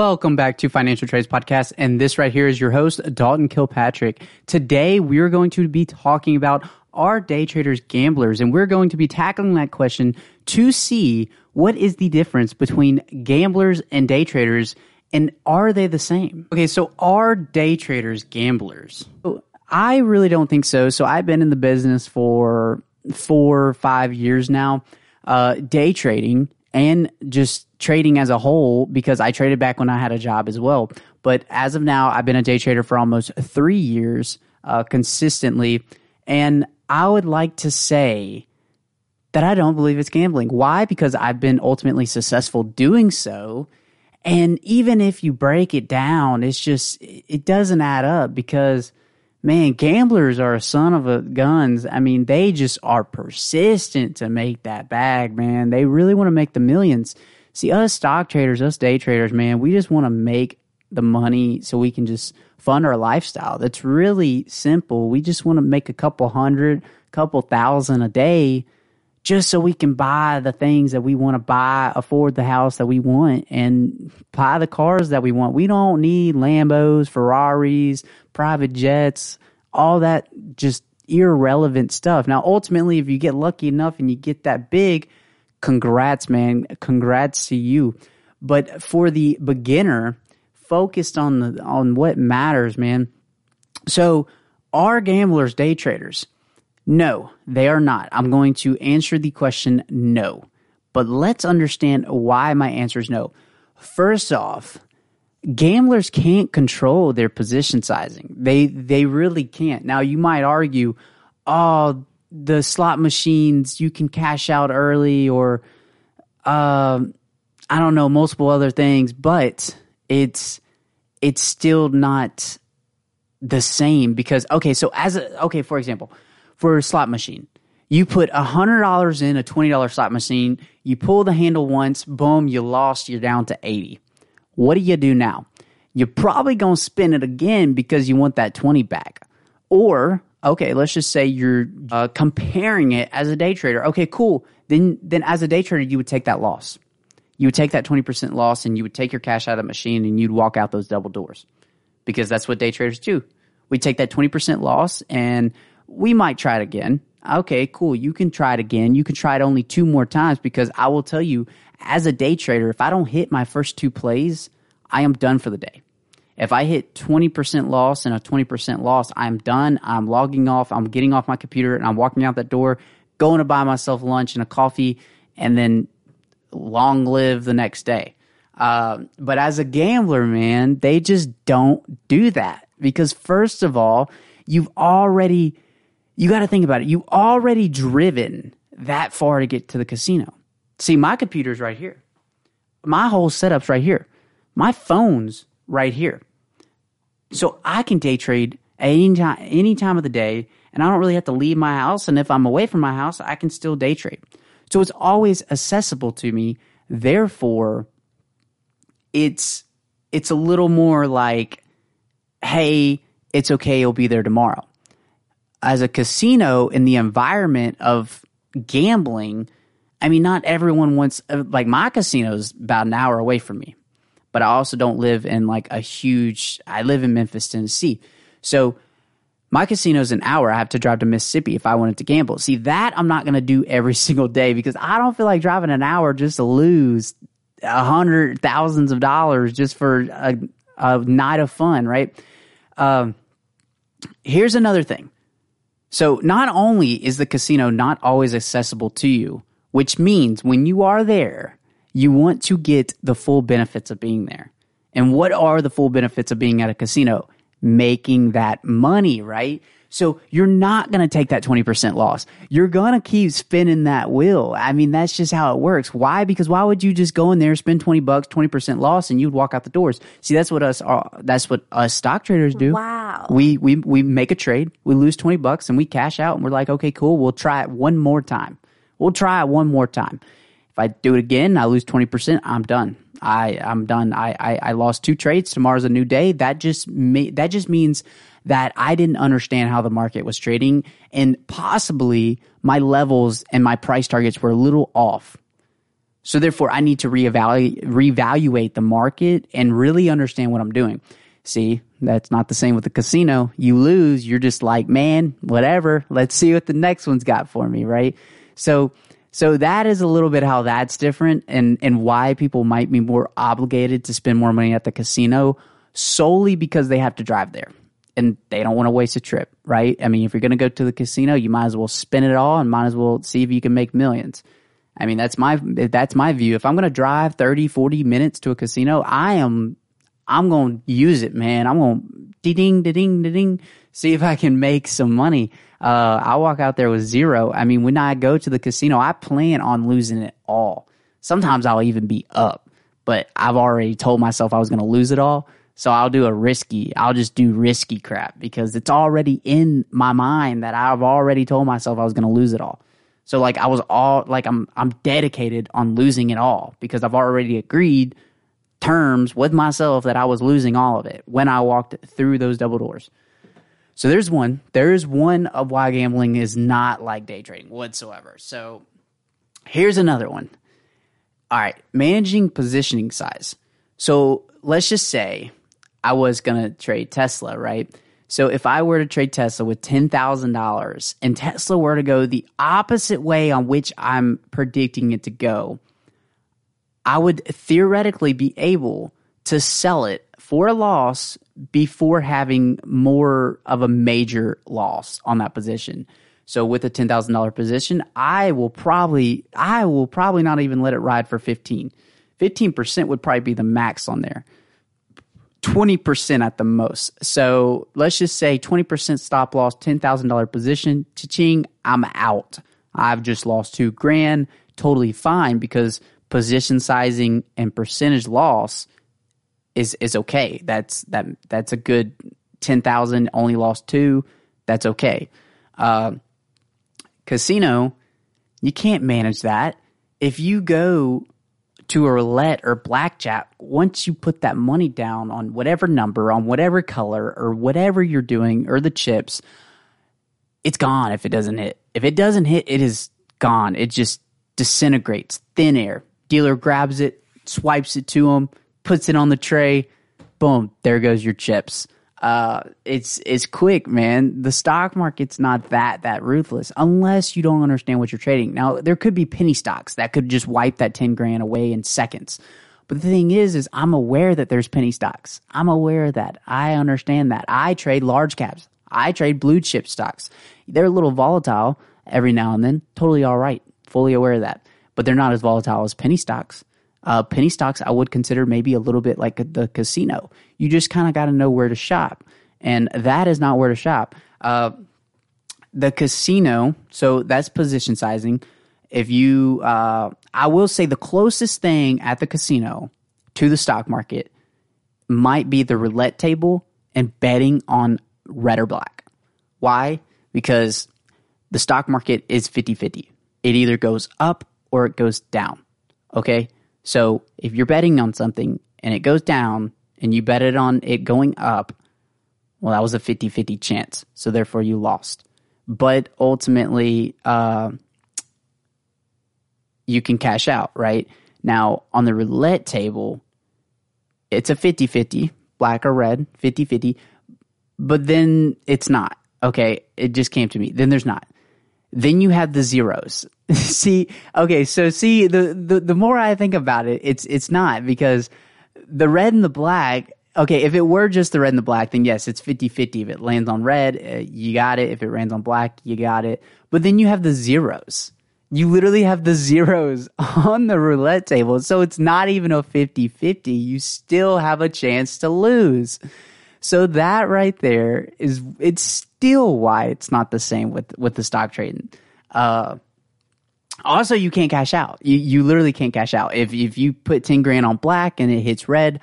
Welcome back to Financial Trades Podcast. And this right here is your host, Dalton Kilpatrick. Today, we're going to be talking about are day traders gamblers? And we're going to be tackling that question to see what is the difference between gamblers and day traders and are they the same? Okay, so are day traders gamblers? I really don't think so. So I've been in the business for four, five years now. Uh, day trading and just trading as a whole because I traded back when I had a job as well. But as of now, I've been a day trader for almost three years uh, consistently. And I would like to say that I don't believe it's gambling. Why? Because I've been ultimately successful doing so. And even if you break it down, it's just, it doesn't add up because man, gamblers are a son of a guns. I mean, they just are persistent to make that bag, man. They really want to make the millions. See, us stock traders, us day traders, man, we just want to make the money so we can just fund our lifestyle. That's really simple. We just want to make a couple hundred, couple thousand a day just so we can buy the things that we want to buy, afford the house that we want, and buy the cars that we want. We don't need Lambos, Ferraris, private jets, all that just irrelevant stuff. Now, ultimately, if you get lucky enough and you get that big, congrats, man. Congrats to you. But for the beginner, focused on the on what matters, man. So, are gamblers day traders? No, they are not. I'm going to answer the question no. But let's understand why my answer is no. First off, gamblers can't control their position sizing. They they really can't. Now you might argue, oh, the slot machines you can cash out early or um I don't know, multiple other things, but it's it's still not the same because okay, so as a okay, for example, for a slot machine. You put $100 in a $20 slot machine, you pull the handle once, boom, you lost, you're down to 80. What do you do now? You're probably going to spin it again because you want that 20 back. Or, okay, let's just say you're uh, comparing it as a day trader. Okay, cool. Then, then as a day trader, you would take that loss. You would take that 20% loss and you would take your cash out of the machine and you'd walk out those double doors because that's what day traders do. We take that 20% loss and we might try it again. Okay, cool. You can try it again. You can try it only two more times because I will tell you, as a day trader, if I don't hit my first two plays, I am done for the day. If I hit 20% loss and a 20% loss, I'm done. I'm logging off. I'm getting off my computer and I'm walking out that door, going to buy myself lunch and a coffee, and then long live the next day. Uh, but as a gambler, man, they just don't do that because, first of all, you've already you got to think about it. You already driven that far to get to the casino. See, my computer's right here. My whole setup's right here. My phone's right here. So I can day trade any time, any time of the day, and I don't really have to leave my house. And if I'm away from my house, I can still day trade. So it's always accessible to me. Therefore, it's it's a little more like, hey, it's okay, you'll be there tomorrow as a casino in the environment of gambling, I mean, not everyone wants, uh, like, my casino is about an hour away from me, but I also don't live in like a huge, I live in Memphis, Tennessee. So, my casino is an hour. I have to drive to Mississippi if I wanted to gamble. See, that I'm not going to do every single day because I don't feel like driving an hour just to lose a hundred thousands of dollars just for a, a night of fun, right? Um, here's another thing so not only is the casino not always accessible to you, which means when you are there, you want to get the full benefits of being there. And what are the full benefits of being at a casino? Making that money, right? So you're not going to take that 20% loss. You're going to keep spinning that wheel. I mean, that's just how it works. Why? Because why would you just go in there, spend 20 bucks, 20% loss and you'd walk out the doors? See, that's what us, uh, that's what us stock traders do. Wow. We, we, we make a trade. We lose 20 bucks and we cash out and we're like, okay, cool. We'll try it one more time. We'll try it one more time. If I do it again, I lose 20%, I'm done. I, I'm done. I, I, I lost two trades. Tomorrow's a new day. That just, me, that just means that I didn't understand how the market was trading and possibly my levels and my price targets were a little off. So therefore, I need to reevaluate, reevaluate the market and really understand what I'm doing. See, that's not the same with the casino. You lose, you're just like, man, whatever. Let's see what the next one's got for me, right? So, so that is a little bit how that's different and, and why people might be more obligated to spend more money at the casino solely because they have to drive there and they don't want to waste a trip, right? I mean, if you're going to go to the casino, you might as well spend it all and might as well see if you can make millions. I mean, that's my that's my view. If I'm going to drive 30, 40 minutes to a casino, I am I'm going to use it, man. I'm going to ding ding ding ding see if I can make some money. Uh, I walk out there with zero. I mean, when I go to the casino, I plan on losing it all. Sometimes I'll even be up, but I've already told myself I was going to lose it all. So I'll do a risky, I'll just do risky crap because it's already in my mind that I've already told myself I was going to lose it all. So like I was all like I'm I'm dedicated on losing it all because I've already agreed terms with myself that I was losing all of it when I walked through those double doors. So there's one. There is one of why gambling is not like day trading whatsoever. So here's another one. All right, managing positioning size. So let's just say I was going to trade Tesla, right? So if I were to trade Tesla with $10,000 and Tesla were to go the opposite way on which I'm predicting it to go, I would theoretically be able to sell it for a loss before having more of a major loss on that position. So with a $10,000 position, I will probably I will probably not even let it ride for 15. 15% would probably be the max on there. 20% at the most. So let's just say 20% stop loss, $10,000 position. Cha-ching, I'm out. I've just lost two grand. Totally fine because position sizing and percentage loss is is okay. That's that that's a good 10,000 only lost two. That's okay. Uh, casino, you can't manage that. If you go to a roulette or blackjack, once you put that money down on whatever number, on whatever color, or whatever you're doing, or the chips, it's gone if it doesn't hit. If it doesn't hit, it is gone. It just disintegrates, thin air. Dealer grabs it, swipes it to him, puts it on the tray. Boom, there goes your chips uh, it's it's quick, man. The stock market's not that that ruthless unless you don't understand what you're trading. Now, there could be penny stocks that could just wipe that ten grand away in seconds. But the thing is, is I'm aware that there's penny stocks. I'm aware of that. I understand that. I trade large caps. I trade blue chip stocks. They're a little volatile every now and then. Totally all right. Fully aware of that. But they're not as volatile as penny stocks. Uh, penny stocks, I would consider maybe a little bit like the casino. You just kind of got to know where to shop, and that is not where to shop. Uh, the casino, so that's position sizing. If you, uh, I will say the closest thing at the casino to the stock market might be the roulette table and betting on red or black. Why? Because the stock market is 50 50. It either goes up or it goes down. Okay. So if you're betting on something and it goes down and you bet it on it going up, well, that was a 50 50 chance. So therefore you lost. But ultimately, uh, you can cash out, right? Now, on the roulette table, it's a 50 50, black or red, 50 50, but then it's not. Okay, it just came to me. Then there's not. Then you have the zeros. see, okay, so see the, the the more I think about it, it's it's not because the red and the black. Okay, if it were just the red and the black, then yes, it's 50-50. If it lands on red, uh, you got it. If it lands on black, you got it. But then you have the zeros. You literally have the zeros on the roulette table. So it's not even a 50-50. You still have a chance to lose. So that right there is it's still why it's not the same with with the stock trading. Uh, also, you can't cash out. You you literally can't cash out. If if you put ten grand on black and it hits red,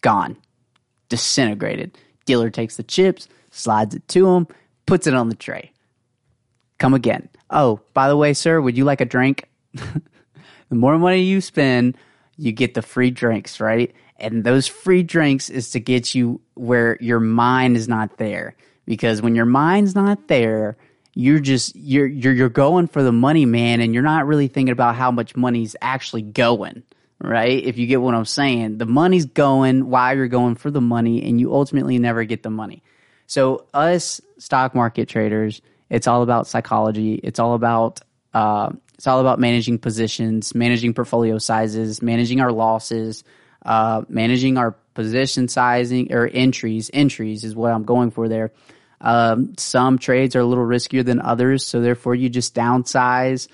gone, disintegrated. Dealer takes the chips, slides it to him, puts it on the tray. Come again. Oh, by the way, sir, would you like a drink? the more money you spend, you get the free drinks, right? And those free drinks is to get you where your mind is not there. Because when your mind's not there, you're just you're you're you're going for the money, man, and you're not really thinking about how much money's actually going, right? If you get what I'm saying, the money's going while you're going for the money, and you ultimately never get the money. So us stock market traders, it's all about psychology. It's all about uh, it's all about managing positions, managing portfolio sizes, managing our losses, uh, managing our position sizing or entries. Entries is what I'm going for there. Um, some trades are a little riskier than others, so therefore you just downsize.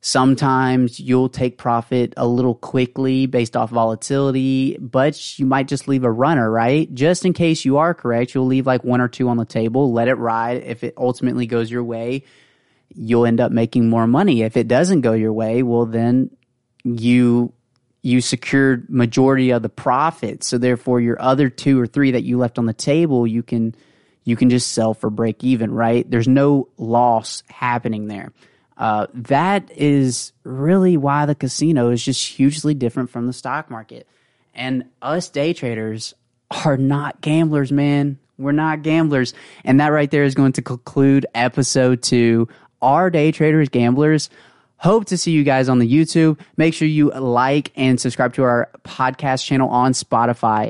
Sometimes you'll take profit a little quickly based off volatility, but you might just leave a runner, right? Just in case you are correct, you'll leave like one or two on the table, let it ride. If it ultimately goes your way, you'll end up making more money. If it doesn't go your way, well, then you you secured majority of the profit. So therefore your other two or three that you left on the table, you can you can just sell for break even, right? There's no loss happening there. Uh, that is really why the casino is just hugely different from the stock market. And us day traders are not gamblers, man. We're not gamblers. And that right there is going to conclude episode two. Our day traders gamblers? Hope to see you guys on the YouTube. Make sure you like and subscribe to our podcast channel on Spotify.